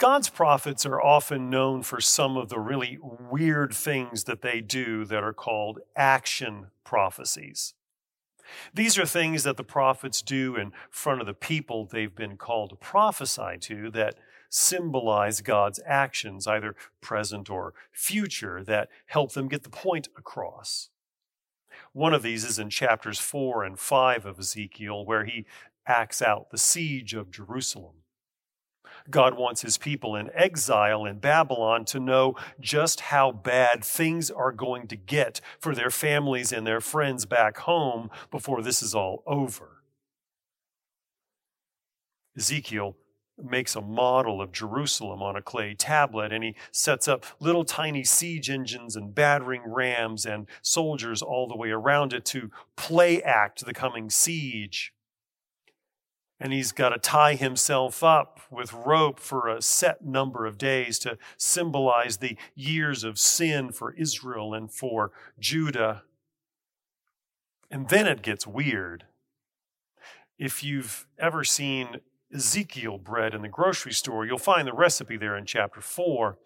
God's prophets are often known for some of the really weird things that they do that are called action prophecies. These are things that the prophets do in front of the people they've been called to prophesy to that symbolize God's actions, either present or future, that help them get the point across. One of these is in chapters 4 and 5 of Ezekiel, where he acts out the siege of Jerusalem. God wants his people in exile in Babylon to know just how bad things are going to get for their families and their friends back home before this is all over. Ezekiel makes a model of Jerusalem on a clay tablet and he sets up little tiny siege engines and battering rams and soldiers all the way around it to play act the coming siege and he's got to tie himself up with rope for a set number of days to symbolize the years of sin for Israel and for Judah. And then it gets weird. If you've ever seen Ezekiel bread in the grocery store, you'll find the recipe there in chapter 4.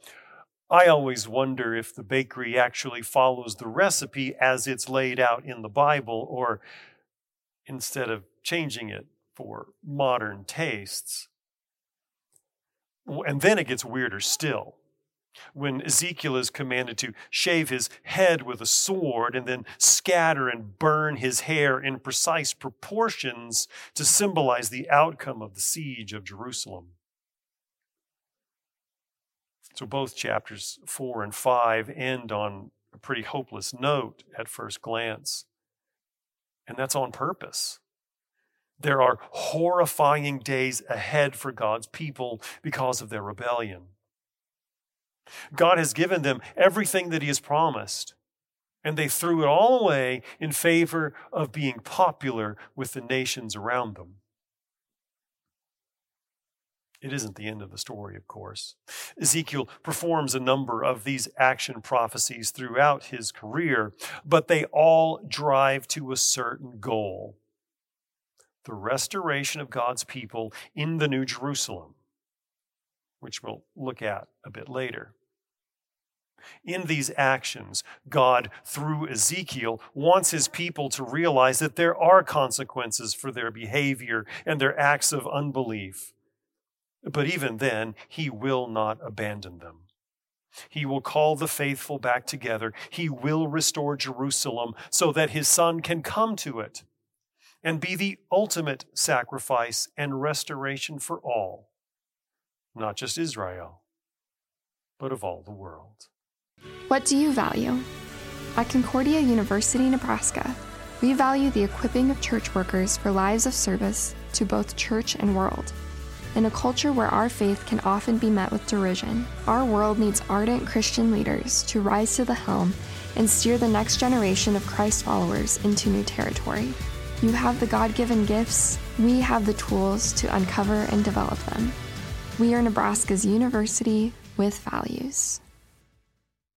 I always wonder if the bakery actually follows the recipe as it's laid out in the Bible, or instead of changing it, for modern tastes. And then it gets weirder still. When Ezekiel is commanded to shave his head with a sword and then scatter and burn his hair in precise proportions to symbolize the outcome of the siege of Jerusalem. So both chapters 4 and 5 end on a pretty hopeless note at first glance. And that's on purpose. There are horrifying days ahead for God's people because of their rebellion. God has given them everything that He has promised, and they threw it all away in favor of being popular with the nations around them. It isn't the end of the story, of course. Ezekiel performs a number of these action prophecies throughout his career, but they all drive to a certain goal the restoration of God's people in the New Jerusalem, which we'll look at a bit later. In these actions, God, through Ezekiel, wants his people to realize that there are consequences for their behavior and their acts of unbelief. But even then, he will not abandon them. He will call the faithful back together. He will restore Jerusalem so that his son can come to it and be the ultimate sacrifice and restoration for all, not just Israel, but of all the world. What do you value? At Concordia University, Nebraska, we value the equipping of church workers for lives of service to both church and world. In a culture where our faith can often be met with derision, our world needs ardent Christian leaders to rise to the helm and steer the next generation of Christ followers into new territory. You have the God given gifts, we have the tools to uncover and develop them. We are Nebraska's university with values.